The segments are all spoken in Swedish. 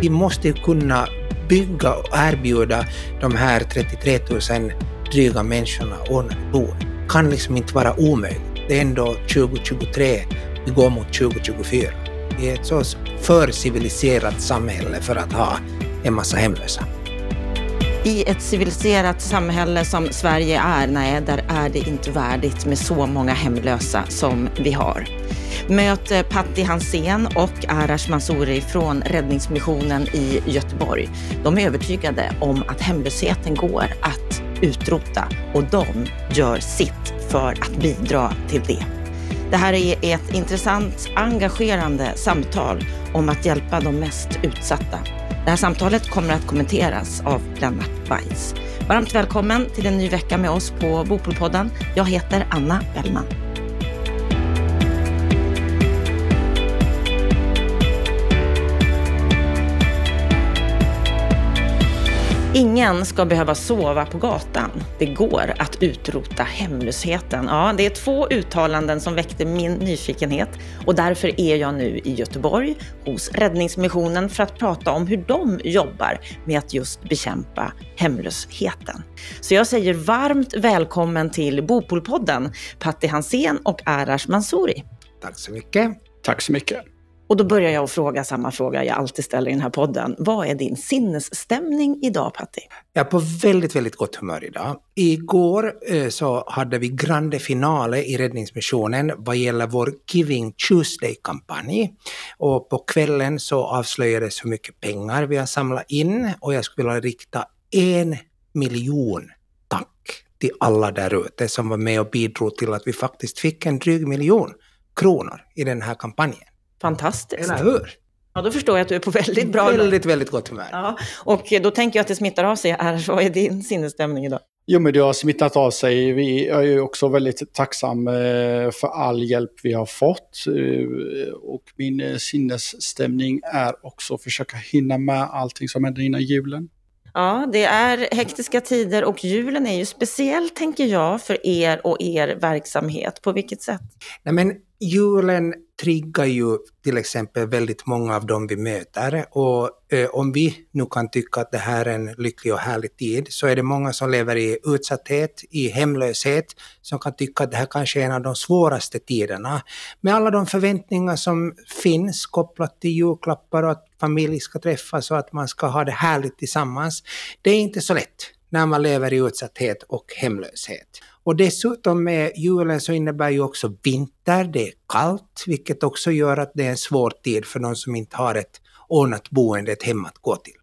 Vi måste kunna bygga och erbjuda de här 33 000 dryga människorna ordnade boende. Det kan liksom inte vara omöjligt. Det är ändå 2023, vi går mot 2024. Vi är ett så för civiliserat samhälle för att ha en massa hemlösa. I ett civiliserat samhälle som Sverige är, nej, där är det inte värdigt med så många hemlösa som vi har. Möt eh, Patti Hansén och Arash Mansouri från Räddningsmissionen i Göteborg. De är övertygade om att hemlösheten går att utrota och de gör sitt för att bidra till det. Det här är ett intressant, engagerande samtal om att hjälpa de mest utsatta. Det här samtalet kommer att kommenteras av Lennart Weiss. Varmt välkommen till en ny vecka med oss på Bopolpodden. Jag heter Anna Bellman. Ingen ska behöva sova på gatan. Det går att utrota hemlösheten. Ja, det är två uttalanden som väckte min nyfikenhet och därför är jag nu i Göteborg hos Räddningsmissionen för att prata om hur de jobbar med att just bekämpa hemlösheten. Så jag säger varmt välkommen till Bopolpodden, Patti Hansén och Arash Mansouri. Tack så mycket. Tack så mycket. Och då börjar jag att fråga samma fråga jag alltid ställer i den här podden. Vad är din sinnesstämning idag, Patti? Jag är på väldigt, väldigt gott humör idag. Igår eh, så hade vi grande finale i Räddningsmissionen vad gäller vår Giving Tuesday-kampanj. Och på kvällen så avslöjades hur mycket pengar vi har samlat in och jag skulle vilja rikta en miljon tack till alla där ute som var med och bidrog till att vi faktiskt fick en dryg miljon kronor i den här kampanjen. Fantastiskt. Eller hur? Ja, då förstår jag att du är på väldigt bra Väldigt, väldigt gott humör. Ja, och då tänker jag att det smittar av sig här. Vad är din sinnesstämning idag? Jo, men det har smittat av sig. Vi är ju också väldigt tacksam eh, för all hjälp vi har fått. Eh, och min eh, sinnesstämning är också att försöka hinna med allting som händer innan julen. Ja, det är hektiska tider och julen är ju speciell, tänker jag, för er och er verksamhet. På vilket sätt? Nej, men julen triggar ju till exempel väldigt många av dem vi möter och eh, om vi nu kan tycka att det här är en lycklig och härlig tid så är det många som lever i utsatthet, i hemlöshet, som kan tycka att det här kanske är en av de svåraste tiderna. Med alla de förväntningar som finns kopplat till julklappar och att familj ska träffas och att man ska ha det härligt tillsammans. Det är inte så lätt när man lever i utsatthet och hemlöshet. Och dessutom med julen så innebär ju också vinter, det är kallt, vilket också gör att det är en svår tid för de som inte har ett ordnat boende, ett hem att gå till.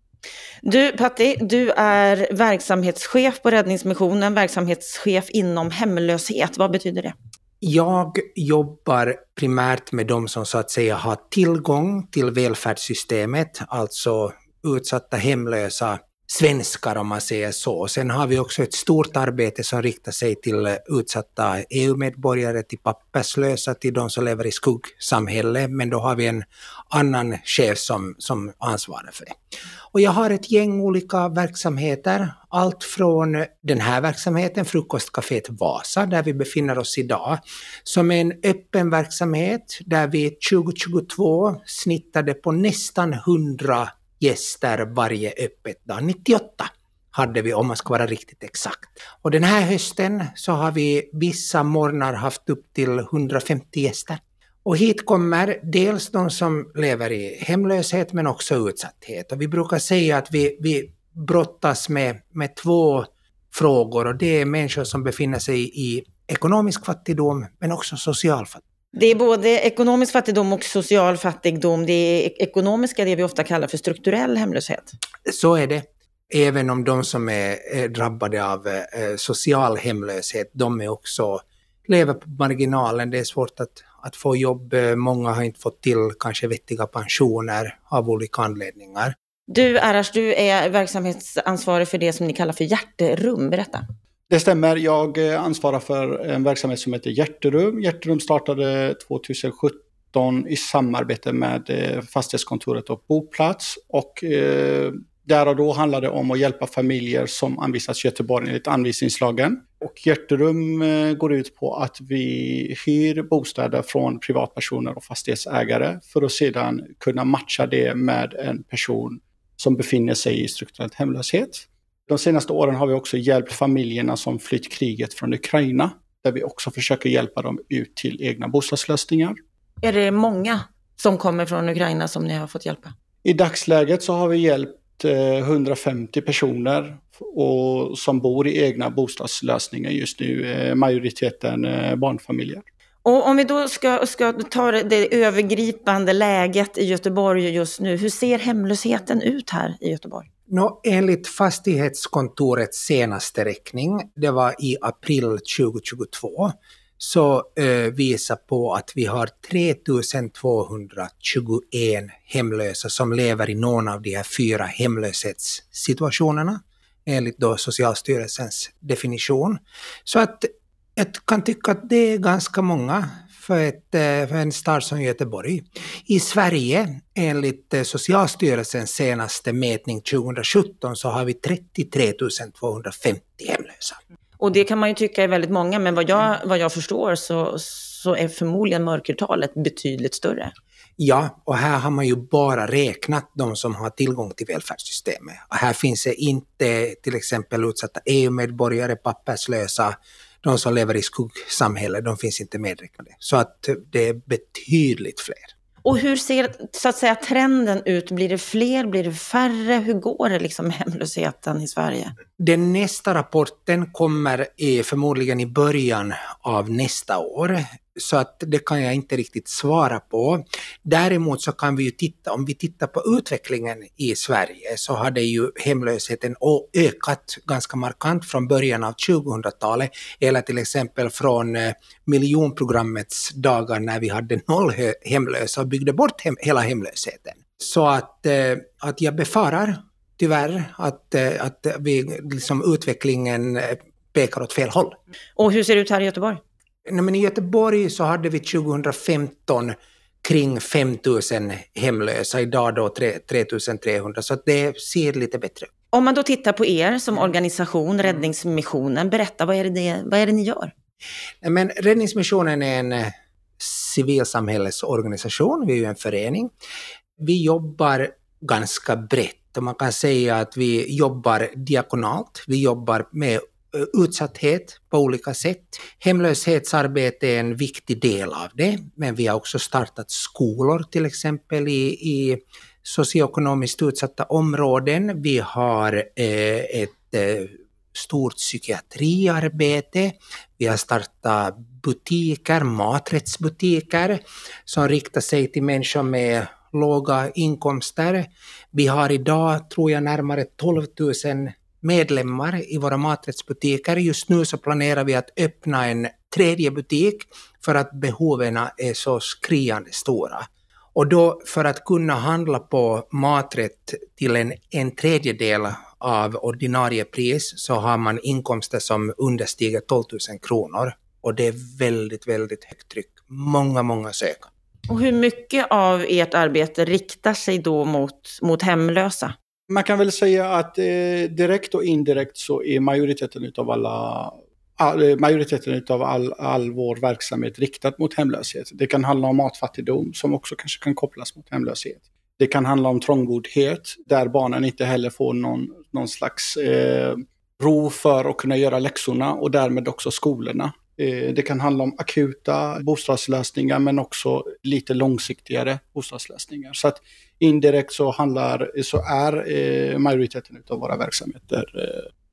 Du Patti, du är verksamhetschef på Räddningsmissionen, verksamhetschef inom hemlöshet. Vad betyder det? Jag jobbar primärt med de som så att säga har tillgång till välfärdssystemet, alltså utsatta hemlösa svenskar om man säger så. Sen har vi också ett stort arbete som riktar sig till utsatta EU-medborgare, till papperslösa, till de som lever i skuggsamhälle, men då har vi en annan chef som, som ansvarar för det. Och jag har ett gäng olika verksamheter, allt från den här verksamheten, Frukostcaféet Vasa, där vi befinner oss idag, som är en öppen verksamhet där vi 2022 snittade på nästan 100 gäster varje öppet dag. 98 hade vi om man ska vara riktigt exakt. Och den här hösten så har vi vissa morgnar haft upp till 150 gäster. Och hit kommer dels de som lever i hemlöshet men också utsatthet. Och vi brukar säga att vi, vi brottas med, med två frågor och det är människor som befinner sig i ekonomisk fattigdom men också social fattigdom. Det är både ekonomisk fattigdom och social fattigdom. Det är ekonomiska det vi ofta kallar för strukturell hemlöshet. Så är det. Även om de som är drabbade av eh, social hemlöshet, de är också lever på marginalen. Det är svårt att, att få jobb. Många har inte fått till kanske vettiga pensioner av olika anledningar. Du Arash, du är verksamhetsansvarig för det som ni kallar för hjärterum. Berätta. Det stämmer. Jag eh, ansvarar för en verksamhet som heter Hjärterum. Hjärterum startade 2017 i samarbete med eh, fastighetskontoret och Boplats. Och eh, där och då handlar det om att hjälpa familjer som anvisas Göteborg enligt anvisningslagen. Och Hjärterum eh, går ut på att vi hyr bostäder från privatpersoner och fastighetsägare för att sedan kunna matcha det med en person som befinner sig i strukturell hemlöshet. De senaste åren har vi också hjälpt familjerna som flytt kriget från Ukraina, där vi också försöker hjälpa dem ut till egna bostadslösningar. Är det många som kommer från Ukraina som ni har fått hjälpa? I dagsläget så har vi hjälpt 150 eh, personer och som bor i egna bostadslösningar just nu, eh, majoriteten eh, barnfamiljer. Och om vi då ska, ska ta det övergripande läget i Göteborg just nu, hur ser hemlösheten ut här i Göteborg? No, enligt Fastighetskontorets senaste räkning, det var i april 2022, så eh, visar på att vi har 3221 hemlösa som lever i någon av de här fyra hemlöshetssituationerna enligt då Socialstyrelsens definition. Så att jag kan tycka att det är ganska många för, ett, eh, för en stad som Göteborg. I Sverige, enligt eh, Socialstyrelsens senaste mätning 2017, så har vi 33 250 hemlösa. Och det kan man ju tycka är väldigt många, men vad jag, vad jag förstår så, så är förmodligen mörkertalet betydligt större. Ja, och här har man ju bara räknat de som har tillgång till välfärdssystemet. Och här finns det inte till exempel utsatta EU-medborgare, papperslösa, de som lever i skuggsamhället, de finns inte medräknade. Så att det är betydligt fler. Och hur ser så att säga, trenden ut? Blir det fler, blir det färre? Hur går det liksom med hemlösheten i Sverige? Den nästa rapporten kommer förmodligen i början av nästa år. Så att det kan jag inte riktigt svara på. Däremot så kan vi ju titta, om vi tittar på utvecklingen i Sverige så hade ju hemlösheten ökat ganska markant från början av 2000-talet eller till exempel från eh, miljonprogrammets dagar när vi hade noll hemlösa och byggde bort hem, hela hemlösheten. Så att, eh, att jag befarar tyvärr att, eh, att vi, liksom utvecklingen pekar åt fel håll. Och hur ser det ut här i Göteborg? Nej, men I Göteborg så hade vi 2015 kring 5 000 hemlösa, idag då 3 300 så det ser lite bättre ut. Om man då tittar på er som organisation, Räddningsmissionen, berätta vad är det, vad är det ni gör? Men Räddningsmissionen är en eh, civilsamhällesorganisation, vi är ju en förening. Vi jobbar ganska brett och man kan säga att vi jobbar diakonalt, vi jobbar med Eh, utsatthet på olika sätt. Hemlöshetsarbete är en viktig del av det, men vi har också startat skolor till exempel i, i socioekonomiskt utsatta områden. Vi har eh, ett eh, stort psykiatriarbete. Vi har startat butiker, maträttsbutiker, som riktar sig till människor med låga inkomster. Vi har idag, tror jag, närmare 12 000 medlemmar i våra maträttsbutiker. Just nu så planerar vi att öppna en tredje butik för att behoven är så skriande stora. Och då för att kunna handla på maträtt till en, en tredjedel av ordinarie pris så har man inkomster som understiger 12 000 kronor. Och det är väldigt, väldigt högt tryck. Många, många sökande. Och hur mycket av ert arbete riktar sig då mot, mot hemlösa? Man kan väl säga att eh, direkt och indirekt så är majoriteten av alla all, eh, majoriteten av all, all vår verksamhet riktat mot hemlöshet. Det kan handla om matfattigdom som också kanske kan kopplas mot hemlöshet. Det kan handla om trångboddhet där barnen inte heller får någon, någon slags eh, ro för att kunna göra läxorna och därmed också skolorna. Eh, det kan handla om akuta bostadslösningar men också lite långsiktigare bostadslösningar. Så att indirekt så, handlar, så är eh, majoriteten av våra verksamheter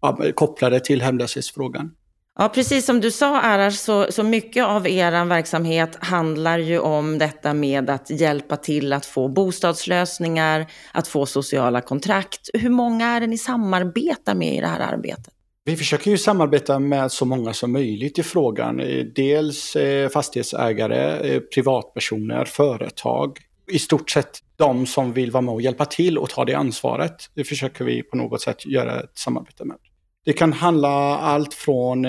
eh, kopplade till hemlöshetsfrågan. Ja, precis som du sa Arar, så, så mycket av er verksamhet handlar ju om detta med att hjälpa till att få bostadslösningar, att få sociala kontrakt. Hur många är det ni samarbetar med i det här arbetet? Vi försöker ju samarbeta med så många som möjligt i frågan. Eh, dels eh, fastighetsägare, eh, privatpersoner, företag. I stort sett de som vill vara med och hjälpa till och ta det ansvaret. Det försöker vi på något sätt göra ett samarbete med. Det kan handla allt från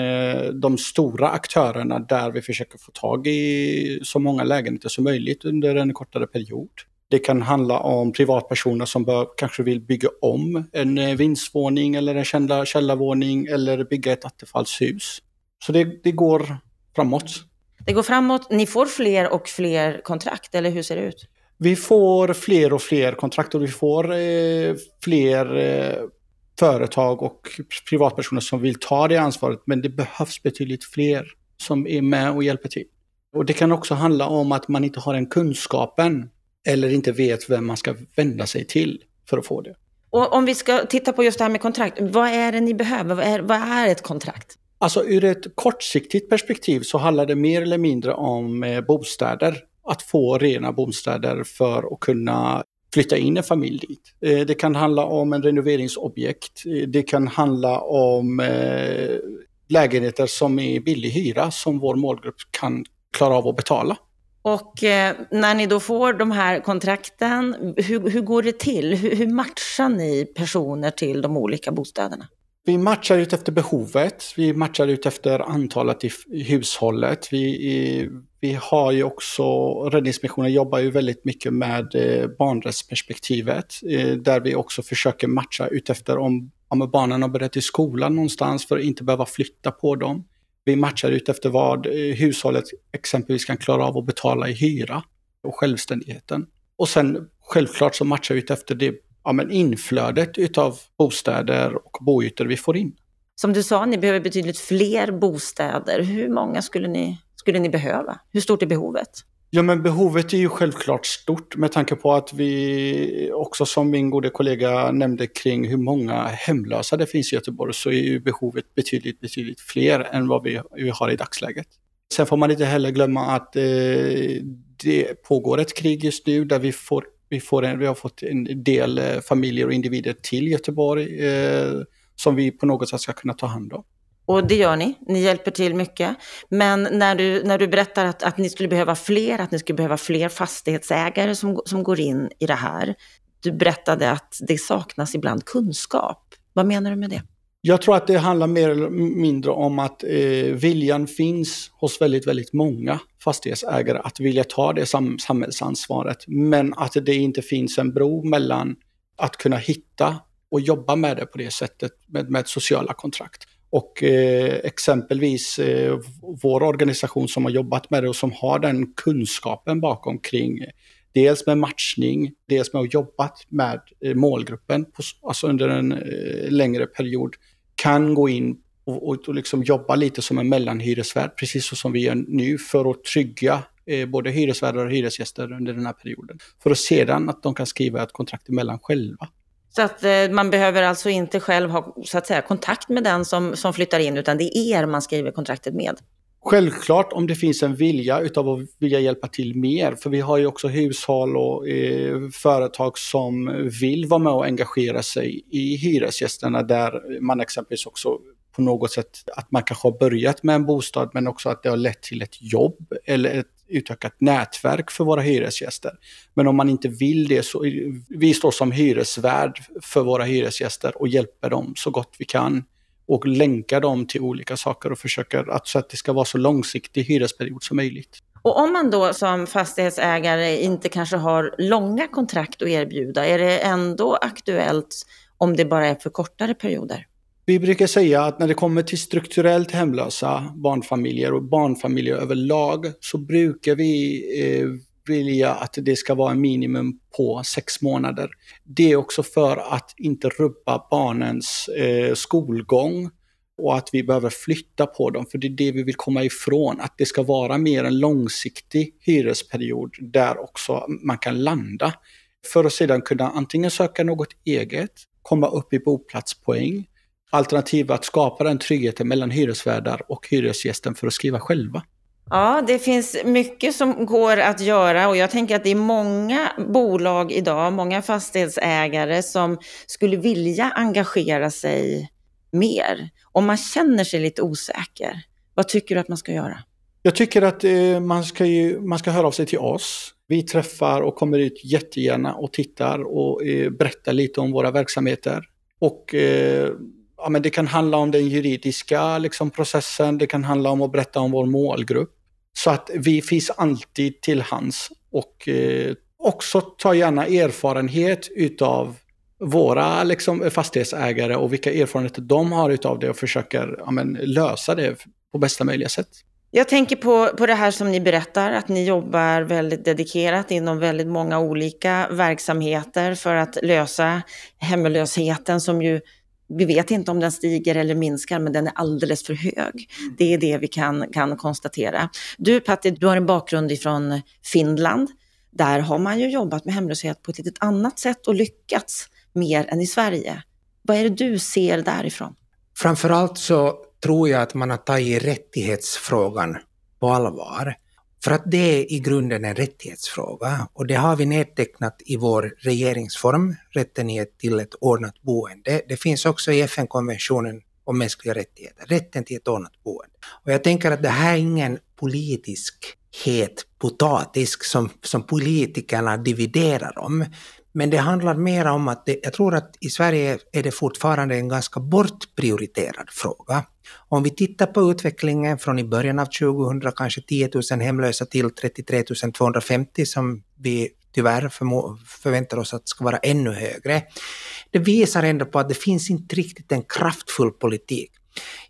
de stora aktörerna där vi försöker få tag i så många lägenheter som möjligt under en kortare period. Det kan handla om privatpersoner som bör, kanske vill bygga om en eh, vindsvåning eller en källarvåning eller bygga ett attefallshus. Så det, det går framåt. Det går framåt. Ni får fler och fler kontrakt, eller hur ser det ut? Vi får fler och fler kontrakt och vi får eh, fler eh, företag och privatpersoner som vill ta det ansvaret. Men det behövs betydligt fler som är med och hjälper till. Och det kan också handla om att man inte har den kunskapen eller inte vet vem man ska vända sig till för att få det. Och om vi ska titta på just det här med kontrakt, vad är det ni behöver? Vad är, vad är ett kontrakt? Alltså ur ett kortsiktigt perspektiv så handlar det mer eller mindre om eh, bostäder. Att få rena bostäder för att kunna flytta in en familj dit. Eh, det kan handla om en renoveringsobjekt. Eh, det kan handla om lägenheter som är billig hyra som vår målgrupp kan klara av att betala. Och eh, när ni då får de här kontrakten, hur, hur går det till? Hur, hur, matchar ni personer till de olika bostäderna? Vi matchar ut efter behovet. Vi matchar ut efter antalet i hushållet. Vi, vi har ju också, Räddningsmissionen jobbar ju väldigt mycket med eh, barnrättsperspektivet. Eh, där vi också försöker matcha ut efter om, om barnen har börjat i skolan någonstans för att inte behöva flytta på dem. Vi matchar ut efter vad eh, hushållet exempelvis kan klara av att betala i hyra och självständigheten. Och sen självklart så matchar vi ut efter det ja, men inflödet utav bostäder och boytor vi får in. Som du sa, ni behöver betydligt fler bostäder. Hur många skulle ni, skulle ni behöva? Hur stort är behovet? Ja, men behovet är ju självklart stort med tanke på att vi också som min gode kollega nämnde kring hur många hemlösa det finns i Göteborg så är ju behovet betydligt, betydligt fler än vad vi, vi har i dagsläget. Sen får man inte heller glömma att eh, det pågår ett krig just nu där vi, får, vi, får en, vi har fått en del eh, familjer och individer till Göteborg eh, som vi på något sätt ska kunna ta hand om. Och det gör ni, ni hjälper till mycket. Men när du, när du berättar att, att ni skulle behöva fler, att ni skulle behöva fler fastighetsägare som, som går in i det här. Du berättade att det saknas ibland kunskap. Vad menar du med det? Jag tror att det handlar mer eller mindre om att eh, viljan finns hos väldigt, väldigt många fastighetsägare att vilja ta det sam samhällsansvaret. Men att det inte finns en bro mellan att kunna hitta och jobba med det på det sättet med, med sociala kontrakt. Och eh, exempelvis eh, vår organisation som har jobbat med det och som har den kunskapen bakom kring dels med matchning, dels med att jobbat med eh, målgruppen på, alltså under en eh, längre period, kan gå in och, och, och liksom jobba lite som en mellanhyresvärd, precis så som vi gör nu, för att trygga eh, både hyresvärdar och hyresgäster under den här perioden. För att sedan att de kan skriva ett kontrakt emellan själva. Så att eh, man behöver alltså inte själv ha så att säga, kontakt med den som, som flyttar in, utan det är er man skriver kontraktet med. Självklart om det finns en vilja utav att vilja hjälpa till mer, för vi har ju också hushåll och eh, företag som vill vara med och engagera sig i hyresgästerna där man exempelvis också på något sätt att man kanske har börjat med en bostad men också att det har lett till ett jobb eller ett utökat nätverk för våra hyresgäster. Men om man inte vill det så vi står som hyresvärd för våra hyresgäster och hjälper dem så gott vi kan och länkar dem till olika saker och försöker att, så att det ska vara så långsiktig hyresperiod som möjligt. Och om man då som fastighetsägare inte kanske har långa kontrakt att erbjuda, är det ändå aktuellt om det bara är för kortare perioder? Vi brukar säga att när det kommer till strukturellt hemlösa barnfamiljer och barnfamiljer överlag så brukar vi eh, vilja att det ska vara en minimum på sex månader. Det är också för att inte rubba barnens eh, skolgång och att vi behöver flytta på dem, för det är det vi vill komma ifrån. Att det ska vara mer en långsiktig hyresperiod där också man kan landa. För att sedan kunna antingen söka något eget, komma upp i boplatspoäng alternativ att skapa den tryggheten mellan hyresvärdar och hyresgästen för att skriva själva. Ja, det finns mycket som går att göra och jag tänker att det är många bolag idag, många fastighetsägare som skulle vilja engagera sig mer. Om man känner sig lite osäker, vad tycker du att man ska göra? Jag tycker att eh, man, ska ju, man ska höra av sig till oss. Vi träffar och kommer ut jättegärna och tittar och eh, berättar lite om våra verksamheter. Och eh, ja, men det kan handla om den juridiska liksom, processen, det kan handla om att berätta om vår målgrupp. Så att vi finns alltid till hands och eh, också ta gärna erfarenhet utav våra liksom, fastighetsägare och vilka erfarenheter de har utav det och försöker ja, men, lösa det på bästa möjliga sätt. Jag tänker på, på det här som ni berättar, att ni jobbar väldigt dedikerat inom väldigt många olika verksamheter för att lösa hemlösheten som ju vi vet inte om den stiger eller minskar, men den är alldeles för hög. Det är det vi kan, kan konstatera. Du Patti, du har en bakgrund ifrån Finland. Där har man ju jobbat med hemlöshet på ett lite annat sätt och lyckats mer än i Sverige. Vad är det du ser därifrån? Framförallt så tror jag att man har tagit rättighetsfrågan på allvar. För att det är i grunden en rättighetsfråga och det har vi nedtecknat i vår regeringsform, rätten till ett ordnat boende. Det finns också i FN-konventionen om mänskliga rättigheter, rätten till ett ordnat boende. Och jag tänker att det här är ingen politisk het potatis som, som politikerna dividerar om. Men det handlar mer om att det, jag tror att i Sverige är det fortfarande en ganska bortprioriterad fråga. Om vi tittar på utvecklingen från i början av 2000, kanske 10 000 hemlösa till 33 250 som vi tyvärr förväntar oss att ska vara ännu högre. Det visar ändå på att det finns inte riktigt en kraftfull politik.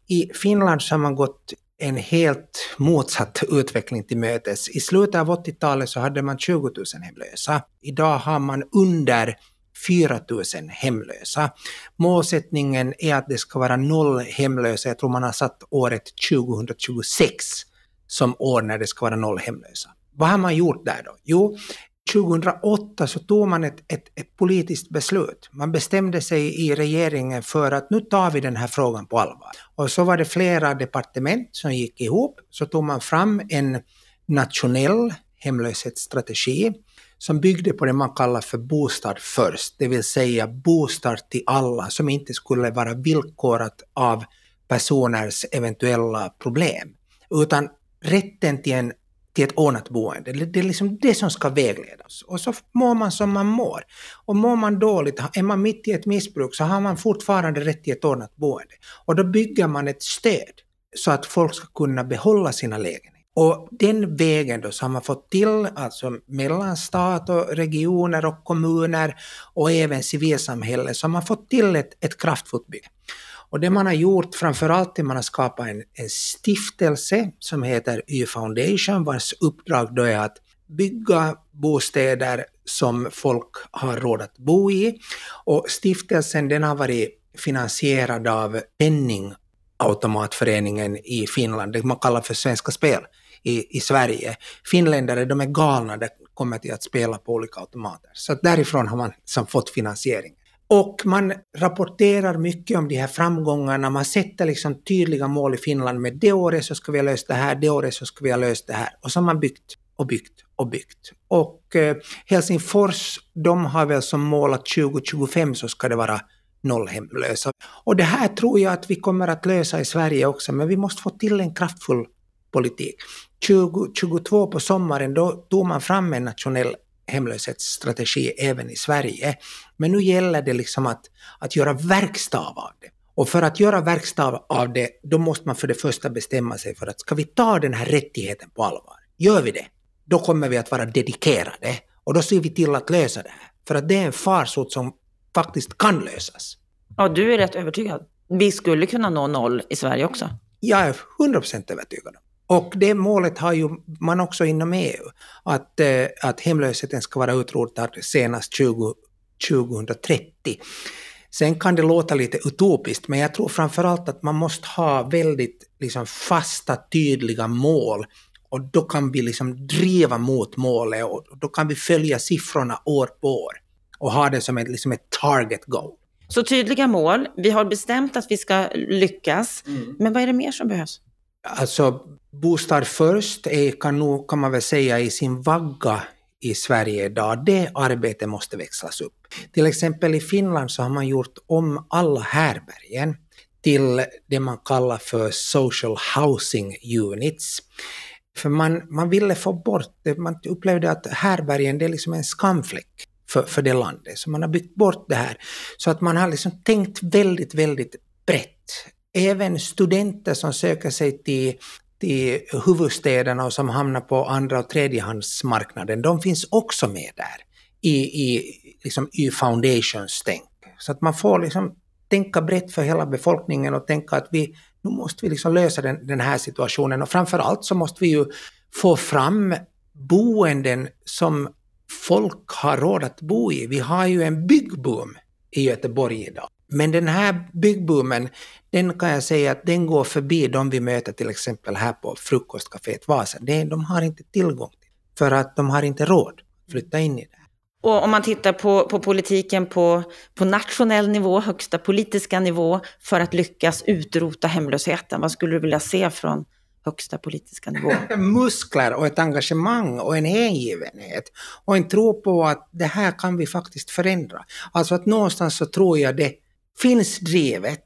I Finland så har man gått en helt motsatt utveckling till mötes. I slutet av 80-talet så hade man 20 000 hemlösa. Idag har man under 4 000 hemlösa. Målsättningen är att det ska vara noll hemlösa. Jag tror man har satt året 2026 som år när det ska vara noll hemlösa. Vad har man gjort där då? Jo, 2008 så tog man ett, ett, ett, politiskt beslut. Man bestämde sig i regeringen för att nu tar vi den här frågan på allvar. Och så var det flera departement som gick ihop. Så tog man fram en nationell hemlöshetsstrategi som byggde på det man kallar för bostad först, det vill säga bostad till alla som inte skulle vara villkorat av personers eventuella problem, utan rätten till en till ett ordnat boende. Det är liksom det som ska vägleda oss. Och så mår man som man mår. Och mår man dåligt, är man mitt i ett missbruk, så har man fortfarande rätt till ett ordnat boende. Och då bygger man ett stöd så att folk ska kunna behålla sina lägenheter. Och den vägen då så har man fått till, alltså mellan stat och regioner och kommuner och även civilsamhälle, så har man fått till ett, ett kraftfullt bygge. Och det man har gjort framförallt är att man har skapat en, en stiftelse som heter Y Foundation vars uppdrag då är att bygga bostäder som folk har råd att bo i. Och stiftelsen den har varit finansierad av Penningautomatföreningen i Finland, det man kallar för Svenska Spel i, i Sverige. Finländare de är galna, det kommer till att spela på olika automater. Så därifrån har man som fått finansiering. Och man rapporterar mycket om de här framgångarna, man sätter liksom tydliga mål i Finland med det året så ska vi ha löst det här, det året så ska vi ha löst det här. Och så har man byggt och byggt och byggt. Och eh, Helsingfors, de har väl som mål att 2025 så ska det vara noll hemlösa. Och det här tror jag att vi kommer att lösa i Sverige också, men vi måste få till en kraftfull politik. 2022 på sommaren, då tog man fram en nationell hemlöshetsstrategi även i Sverige. Men nu gäller det liksom att, att göra verkstad av det. Och för att göra verkstad av det, då måste man för det första bestämma sig för att ska vi ta den här rättigheten på allvar? Gör vi det, då kommer vi att vara dedikerade och då ser vi till att lösa det här. För att det är en farsot som faktiskt kan lösas. Ja, du är rätt övertygad. Vi skulle kunna nå noll i Sverige också. Jag är 100% övertygad. Och det målet har ju man också inom EU, att, eh, att hemlösheten ska vara utrotad senast 20, 2030. Sen kan det låta lite utopiskt, men jag tror framförallt att man måste ha väldigt liksom, fasta, tydliga mål och då kan vi liksom driva mot målet och då kan vi följa siffrorna år på år och ha det som ett, liksom ett target goal. Så tydliga mål, vi har bestämt att vi ska lyckas, mm. men vad är det mer som behövs? Alltså, Bostad först är, kan, nog, kan man väl säga, i sin vagga i Sverige idag. Det arbetet måste växlas upp. Till exempel i Finland så har man gjort om alla härbergen till det man kallar för social housing units. För man, man ville få bort det, man upplevde att härbergen det är liksom en skamfläck för, för det landet. Så man har byggt bort det här. Så att man har liksom tänkt väldigt, väldigt brett. Även studenter som söker sig till till huvudstäderna och som hamnar på andra och tredjehandsmarknaden, de finns också med där i, i, liksom, i foundations tänk. Så att man får liksom tänka brett för hela befolkningen och tänka att vi, nu måste vi liksom lösa den, den här situationen och framför allt så måste vi ju få fram boenden som folk har råd att bo i. Vi har ju en byggboom i Göteborg idag. Men den här byggboomen, den kan jag säga att den går förbi de vi möter till exempel här på frukostcaféet Vasa. de har inte tillgång till, för att de har inte råd att flytta in i det. Och om man tittar på, på politiken på, på nationell nivå, högsta politiska nivå, för att lyckas utrota hemlösheten, vad skulle du vilja se från högsta politiska nivå? Muskler och ett engagemang och en hängivenhet och en tro på att det här kan vi faktiskt förändra. Alltså att någonstans så tror jag det finns drivet,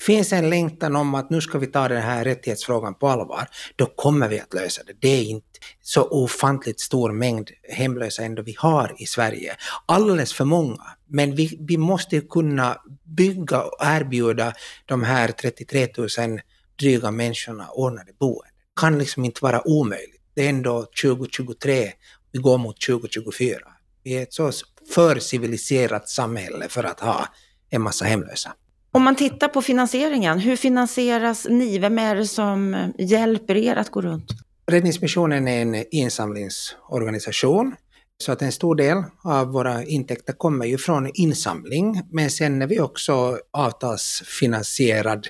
finns en längtan om att nu ska vi ta den här rättighetsfrågan på allvar, då kommer vi att lösa det. Det är inte så ofantligt stor mängd hemlösa ändå vi har i Sverige. Alldeles för många. Men vi, vi måste kunna bygga och erbjuda de här 33 000 dryga människorna ordnade boende. Det kan liksom inte vara omöjligt. Det är ändå 2023, vi går mot 2024. Vi är ett så för civiliserat samhälle för att ha en massa hemlösa. Om man tittar på finansieringen, hur finansieras ni? Vem är det som hjälper er att gå runt? Räddningsmissionen är en insamlingsorganisation. Så att en stor del av våra intäkter kommer ju från insamling, men sen är vi också avtalsfinansierad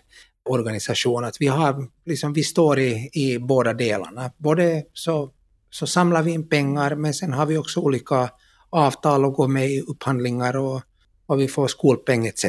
organisation. Att vi, har, liksom, vi står i, i båda delarna. Både så, så samlar vi in pengar, men sen har vi också olika avtal och går med i upphandlingar och och vi får skolpeng etc.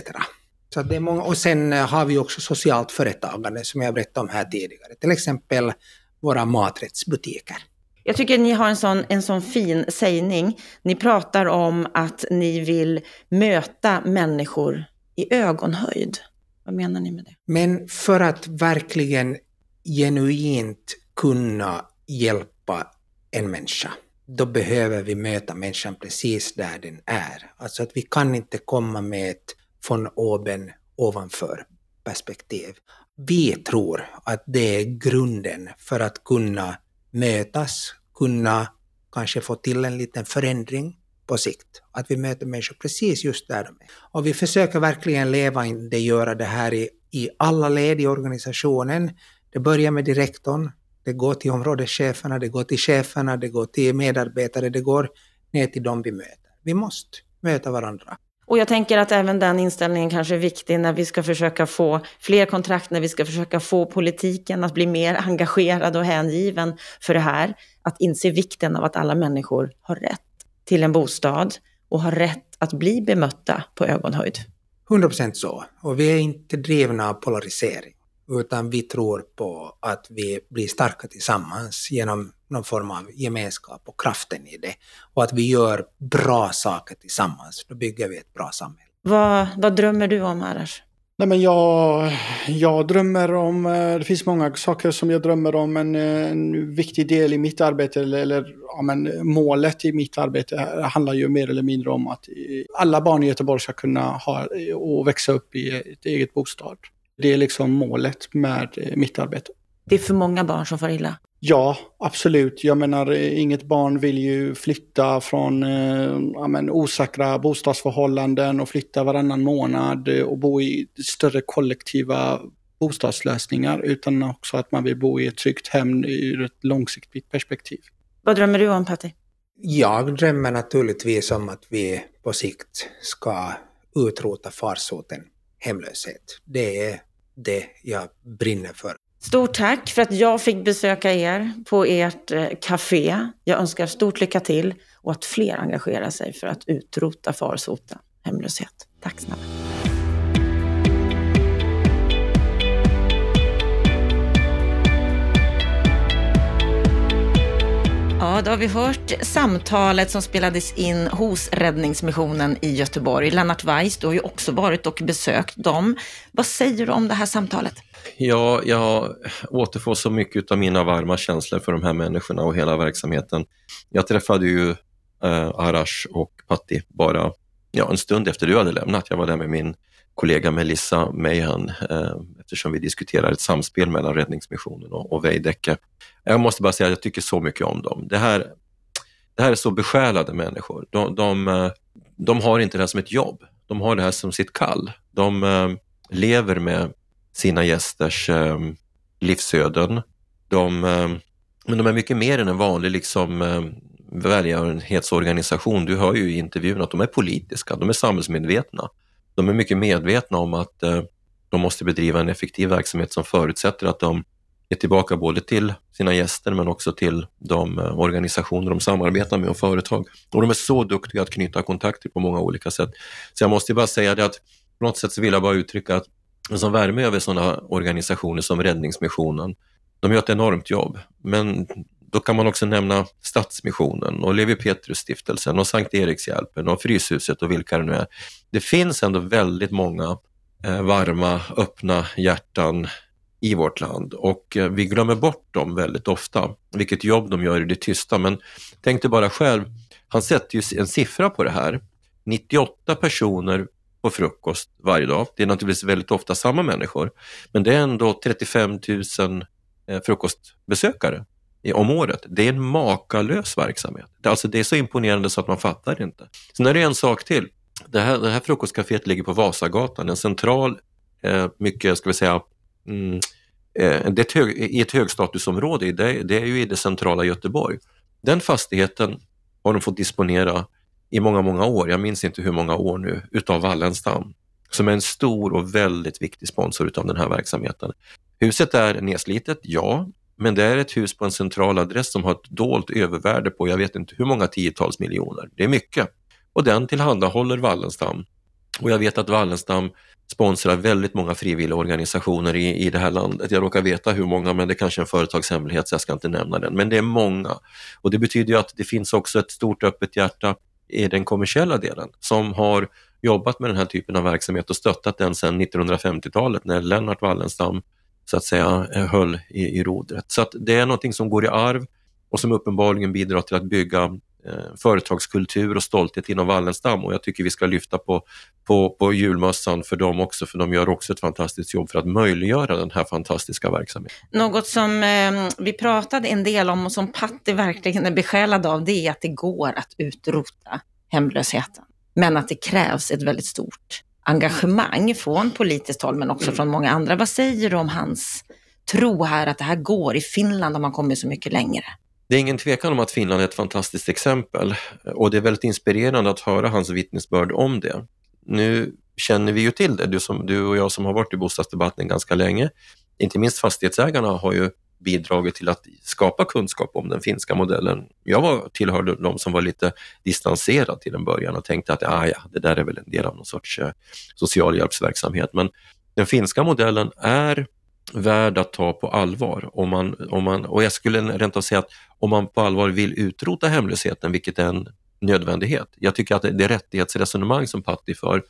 Så det är många, och sen eh, har vi också socialt företagande som jag berättade om här tidigare, till exempel våra maträttsbutiker. Jag tycker ni har en sån, en sån fin sägning. Ni pratar om att ni vill möta människor i ögonhöjd. Vad menar ni med det? Men för att verkligen genuint kunna hjälpa en människa då behöver vi möta människan precis där den är. Alltså att vi kan inte komma med ett von oben ovanför perspektiv. Vi tror att det är grunden för att kunna mötas, kunna kanske få till en liten förändring på sikt. Att vi möter människor precis just där de är. Och vi försöker verkligen leva in det, göra det här i, i alla led i organisationen. Det börjar med direktorn, det går till områdescheferna, det går till cheferna, det går till medarbetare, det går ner till dem vi möter. Vi måste möta varandra. Och jag tänker att även den inställningen kanske är viktig när vi ska försöka få fler kontrakt, när vi ska försöka få politiken att bli mer engagerad och hängiven för det här. Att inse vikten av att alla människor har rätt till en bostad och har rätt att bli bemötta på ögonhöjd. 100 procent så. Och vi är inte drivna av polarisering utan vi tror på att vi blir starka tillsammans genom någon form av gemenskap och kraften i det. Och att vi gör bra saker tillsammans. Då bygger vi ett bra samhälle. Vad, vad drömmer du om, Arash? Nej, men jag, jag drömmer om, eh, det finns många saker som jag drömmer om, men eh, en viktig del i mitt arbete, eller, eller ja, men målet i mitt arbete handlar ju mer eller mindre om att alla barn i Göteborg ska kunna ha och växa upp i ett eget bostad. Det är liksom målet med eh, mitt arbete. Det är för många barn som far illa? Ja, absolut. Jag menar, eh, inget barn vill ju flytta från eh, ja, men, osäkra bostadsförhållanden och flytta varannan månad och bo i större kollektiva bostadslösningar, utan också att man vill bo i ett tryggt hem ur ett långsiktigt perspektiv. Vad drömmer du om, Patti? Jag drömmer naturligtvis om att vi på sikt ska utrota farsoten hemlöshet. Det är det jag brinner för. Stort tack för att jag fick besöka er på ert eh, café. Jag önskar stort lycka till och att fler engagerar sig för att utrota farsoten hemlöshet. Tack snälla. Ja, då har vi hört samtalet som spelades in hos Räddningsmissionen i Göteborg. Lennart Weiss, du har ju också varit och besökt dem. Vad säger du om det här samtalet? Ja, jag återfår så mycket av mina varma känslor för de här människorna och hela verksamheten. Jag träffade ju eh, Arash och Patti bara ja, en stund efter du hade lämnat. Jag var där med min kollega Melissa Mayhan, eh, eftersom vi diskuterar ett samspel mellan Räddningsmissionen och, och Veidekke. Jag måste bara säga att jag tycker så mycket om dem. Det här, det här är så besjälade människor. De, de, eh, de har inte det här som ett jobb. De har det här som sitt kall. De eh, lever med sina gästers eh, livsöden. De, eh, men de är mycket mer än en vanlig liksom, eh, välgörenhetsorganisation. Du hör ju i intervjun att de är politiska, de är samhällsmedvetna. De är mycket medvetna om att eh, de måste bedriva en effektiv verksamhet som förutsätter att de är tillbaka både till sina gäster men också till de eh, organisationer de samarbetar med och företag. Och de är så duktiga att knyta kontakter på många olika sätt. Så jag måste bara säga det att på något sätt så vill jag bara uttrycka att en sån värme över sådana organisationer som Räddningsmissionen, de gör ett enormt jobb. Men då kan man också nämna Stadsmissionen och Levi Petrus-stiftelsen och Sankt Erikshjälpen och Fryshuset och vilka det nu är. Det finns ändå väldigt många eh, varma, öppna hjärtan i vårt land och eh, vi glömmer bort dem väldigt ofta, vilket jobb de gör i det tysta. Men tänk dig bara själv, han sätter ju en siffra på det här. 98 personer på frukost varje dag. Det är naturligtvis väldigt ofta samma människor, men det är ändå 35 000 eh, frukostbesökare om året. Det är en makalös verksamhet. Alltså det är så imponerande så att man fattar inte. Sen är det en sak till. Det här, det här frukostcaféet ligger på Vasagatan, en central, eh, mycket, ska vi säga, mm, eh, det ett hög, i ett högstatusområde, det, det är ju i det centrala Göteborg. Den fastigheten har de fått disponera i många, många år, jag minns inte hur många år nu, utav Wallenstam som är en stor och väldigt viktig sponsor utav den här verksamheten. Huset är nedslitet, ja, men det är ett hus på en central adress som har ett dolt övervärde på jag vet inte hur många tiotals miljoner. Det är mycket. Och den tillhandahåller Wallenstam. Och jag vet att Wallenstam sponsrar väldigt många frivilliga organisationer i, i det här landet. Jag råkar veta hur många, men det är kanske är en företagshemlighet så jag ska inte nämna den. Men det är många. Och det betyder ju att det finns också ett stort öppet hjärta i den kommersiella delen som har jobbat med den här typen av verksamhet och stöttat den sedan 1950-talet när Lennart Wallenstam så att säga eh, höll i, i rodret. Så att det är någonting som går i arv och som uppenbarligen bidrar till att bygga eh, företagskultur och stolthet inom Wallenstam och jag tycker vi ska lyfta på, på, på julmössan för dem också, för de gör också ett fantastiskt jobb för att möjliggöra den här fantastiska verksamheten. Något som eh, vi pratade en del om och som Patti verkligen är besjälad av, det är att det går att utrota hemlösheten. Men att det krävs ett väldigt stort engagemang från politiskt håll men också från många andra. Vad säger du om hans tro här att det här går? I Finland har man kommit så mycket längre. Det är ingen tvekan om att Finland är ett fantastiskt exempel och det är väldigt inspirerande att höra hans vittnesbörd om det. Nu känner vi ju till det, du, som, du och jag som har varit i bostadsdebatten ganska länge. Inte minst fastighetsägarna har ju bidragit till att skapa kunskap om den finska modellen. Jag var, tillhörde de som var lite distanserad till en början och tänkte att ah, ja, det där är väl en del av någon sorts eh, socialhjälpsverksamhet. Men den finska modellen är värd att ta på allvar. Om man, om man, och jag skulle rent av säga att om man på allvar vill utrota hemlösheten, vilket är en nödvändighet. Jag tycker att det rättighetsresonemang som Patti för,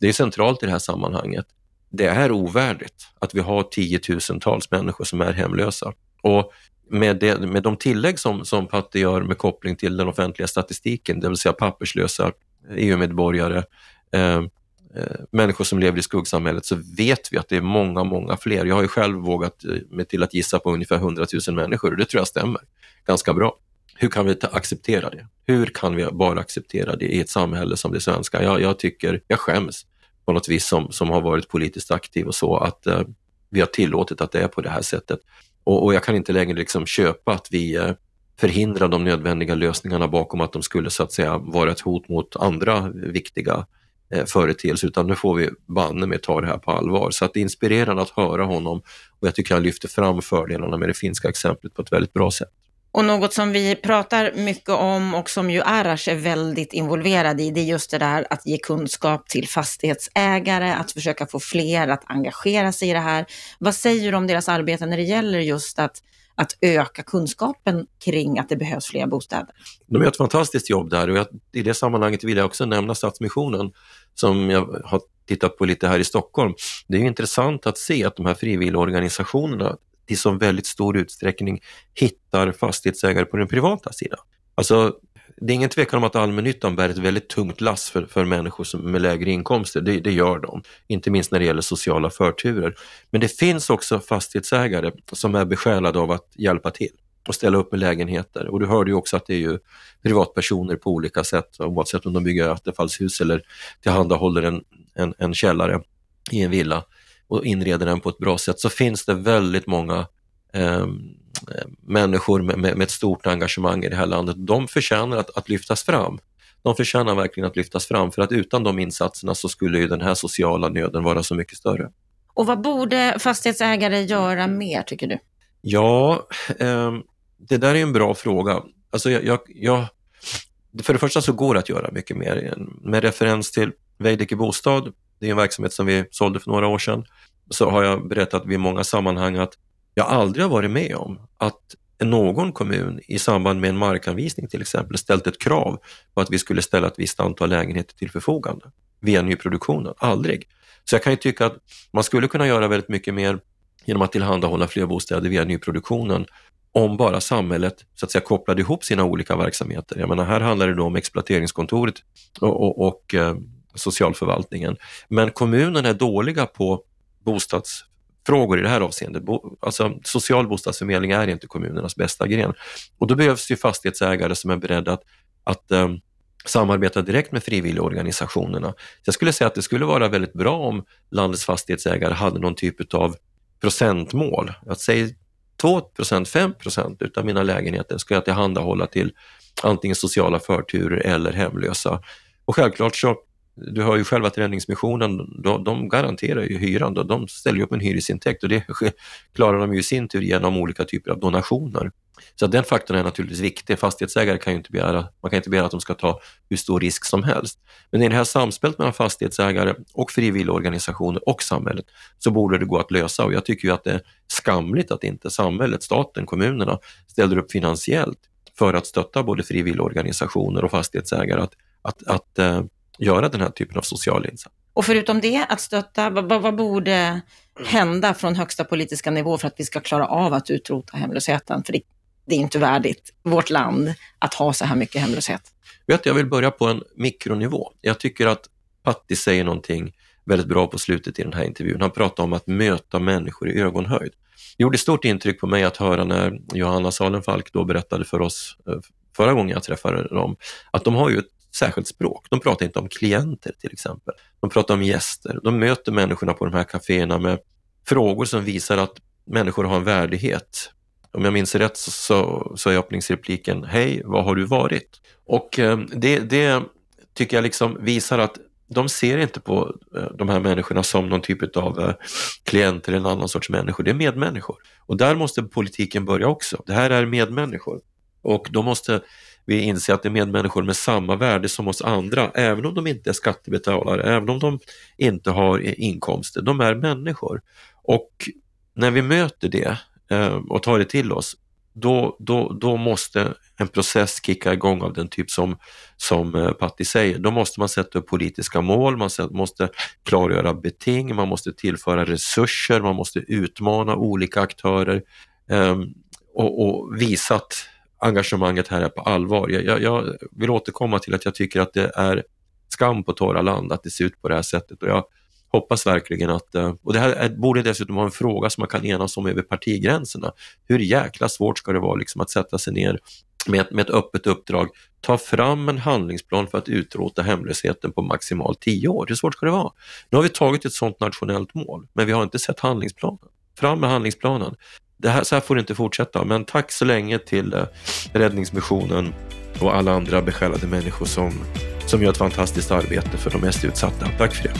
det är centralt i det här sammanhanget det är ovärdigt att vi har tiotusentals människor som är hemlösa. Och med, det, med de tillägg som, som Patte gör med koppling till den offentliga statistiken, det vill säga papperslösa EU-medborgare, eh, eh, människor som lever i skuggsamhället, så vet vi att det är många, många fler. Jag har ju själv vågat eh, mig till att gissa på ungefär 100 000 människor och det tror jag stämmer ganska bra. Hur kan vi acceptera det? Hur kan vi bara acceptera det i ett samhälle som det svenska? Jag, jag tycker, jag skäms på något vis som, som har varit politiskt aktiv och så, att eh, vi har tillåtit att det är på det här sättet. Och, och jag kan inte längre liksom köpa att vi eh, förhindrar de nödvändiga lösningarna bakom att de skulle så att säga vara ett hot mot andra viktiga eh, företeelser, utan nu får vi banne med ta det här på allvar. Så att det är inspirerande att höra honom och jag tycker han lyfter fram fördelarna med det finska exemplet på ett väldigt bra sätt. Och något som vi pratar mycket om och som ju Arash är väldigt involverad i, det är just det där att ge kunskap till fastighetsägare, att försöka få fler att engagera sig i det här. Vad säger du om deras arbete när det gäller just att, att öka kunskapen kring att det behövs fler bostäder? De gör ett fantastiskt jobb där och jag, i det sammanhanget vill jag också nämna Stadsmissionen som jag har tittat på lite här i Stockholm. Det är intressant att se att de här frivilligorganisationerna i så väldigt stor utsträckning hittar fastighetsägare på den privata sidan. Alltså, det är ingen tvekan om att allmännyttan bär ett väldigt tungt lass för, för människor som, med lägre inkomster. Det, det gör de, inte minst när det gäller sociala förturer. Men det finns också fastighetsägare som är besjälade av att hjälpa till och ställa upp med lägenheter. Och du hörde ju också att det är ju privatpersoner på olika sätt, oavsett om de bygger attefallshus eller tillhandahåller en, en, en källare i en villa och inreder den på ett bra sätt så finns det väldigt många eh, människor med, med, ett stort engagemang i det här landet. De förtjänar att, att lyftas fram. De förtjänar verkligen att lyftas fram för att utan de insatserna så skulle ju den här sociala nöden vara så mycket större. Och vad borde fastighetsägare göra mer tycker du? Ja, eh, det där är en bra fråga. Alltså jag, jag, jag, för det första så går det att göra mycket mer. Med referens till Veidekke Bostad, det är en verksamhet som vi sålde för några år sedan, så har jag berättat vid många sammanhang att jag aldrig har varit med om att någon kommun i samband med en markanvisning till exempel ställt ett krav på att vi skulle ställa ett visst antal lägenheter till förfogande via nyproduktionen. Aldrig. Så jag kan ju tycka att man skulle kunna göra väldigt mycket mer genom att tillhandahålla fler bostäder via nyproduktionen om bara samhället så att säga kopplade ihop sina olika verksamheter. Jag menar, här handlar det då om exploateringskontoret och, och, och eh, socialförvaltningen. Men kommunerna är dåliga på bostadsfrågor i det här avseendet. Bo, alltså, social bostadsförmedling är inte kommunernas bästa gren. Och då behövs ju fastighetsägare som är beredda att, att um, samarbeta direkt med frivilligorganisationerna. Jag skulle säga att det skulle vara väldigt bra om landets fastighetsägare hade någon typ av procentmål. Att säga 2% 5% utav mina lägenheter ska jag tillhandahålla till antingen sociala förturer eller hemlösa. Och självklart så, du hör ju själv att Räddningsmissionen, de, de garanterar ju hyran, de ställer upp en hyresintäkt och det klarar de ju i sin tur genom olika typer av donationer. Så den faktorn är naturligtvis viktig. Fastighetsägare kan ju inte begära, man kan inte begära att de ska ta hur stor risk som helst. Men i det här samspelet mellan fastighetsägare och frivilligorganisationer och samhället så borde det gå att lösa och jag tycker ju att det är skamligt att inte samhället, staten, kommunerna ställer upp finansiellt för att stötta både frivilligorganisationer och fastighetsägare att, att, att eh, göra den här typen av social insats. Och förutom det, att stötta, vad, vad, borde hända från högsta politiska nivå för att vi ska klara av att utrota hemlösheten? För det det är inte värdigt vårt land att ha så här mycket hemlöshet. Vet, jag vill börja på en mikronivå. Jag tycker att Patti säger någonting väldigt bra på slutet i den här intervjun. Han pratar om att möta människor i ögonhöjd. Det gjorde stort intryck på mig att höra när Johanna Salenfalk då berättade för oss eh, förra gången jag träffade dem, att de har ju ett särskilt språk. De pratar inte om klienter till exempel. De pratar om gäster. De möter människorna på de här kaféerna med frågor som visar att människor har en värdighet om jag minns rätt så, så är öppningsrepliken Hej, var har du varit? Och eh, det, det tycker jag liksom visar att de ser inte på eh, de här människorna som någon typ av eh, klienter eller en annan sorts människor. Det är medmänniskor. Och där måste politiken börja också. Det här är medmänniskor. Och då måste vi inser att det är medmänniskor med samma värde som oss andra, även om de inte är skattebetalare, även om de inte har inkomster. De är människor. Och när vi möter det eh, och tar det till oss, då, då, då måste en process kicka igång av den typ som, som eh, Patti säger. Då måste man sätta upp politiska mål, man måste klargöra beting, man måste tillföra resurser, man måste utmana olika aktörer ehm, och, och, visa att engagemanget här är på allvar. Jag, jag, vill återkomma till att jag tycker att det är skam på torra land att det ser ut på det här sättet och jag hoppas verkligen att, eh, och det här är, borde dessutom vara en fråga som man kan enas om över partigränserna. Hur jäkla svårt ska det vara liksom att sätta sig ner med ett, med ett öppet uppdrag, ta fram en handlingsplan för att utrota hemlösheten på maximalt tio år. Hur svårt ska det vara? Nu har vi tagit ett sådant nationellt mål, men vi har inte sett handlingsplanen. Fram med handlingsplanen. Det här, så här får det inte fortsätta, men tack så länge till eh, Räddningsmissionen och alla andra besjälade människor som, som gör ett fantastiskt arbete för de mest utsatta. Tack för det.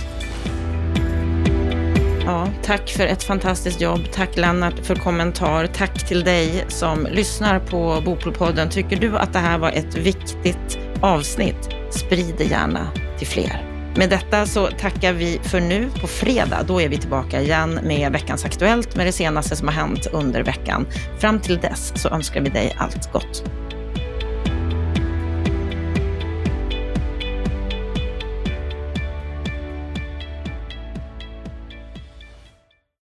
Ja, tack för ett fantastiskt jobb. Tack Lennart för kommentar. Tack till dig som lyssnar på Bopolpodden. Tycker du att det här var ett viktigt avsnitt? Sprid det gärna till fler. Med detta så tackar vi för nu. På fredag, då är vi tillbaka igen med veckans Aktuellt med det senaste som har hänt under veckan. Fram till dess så önskar vi dig allt gott.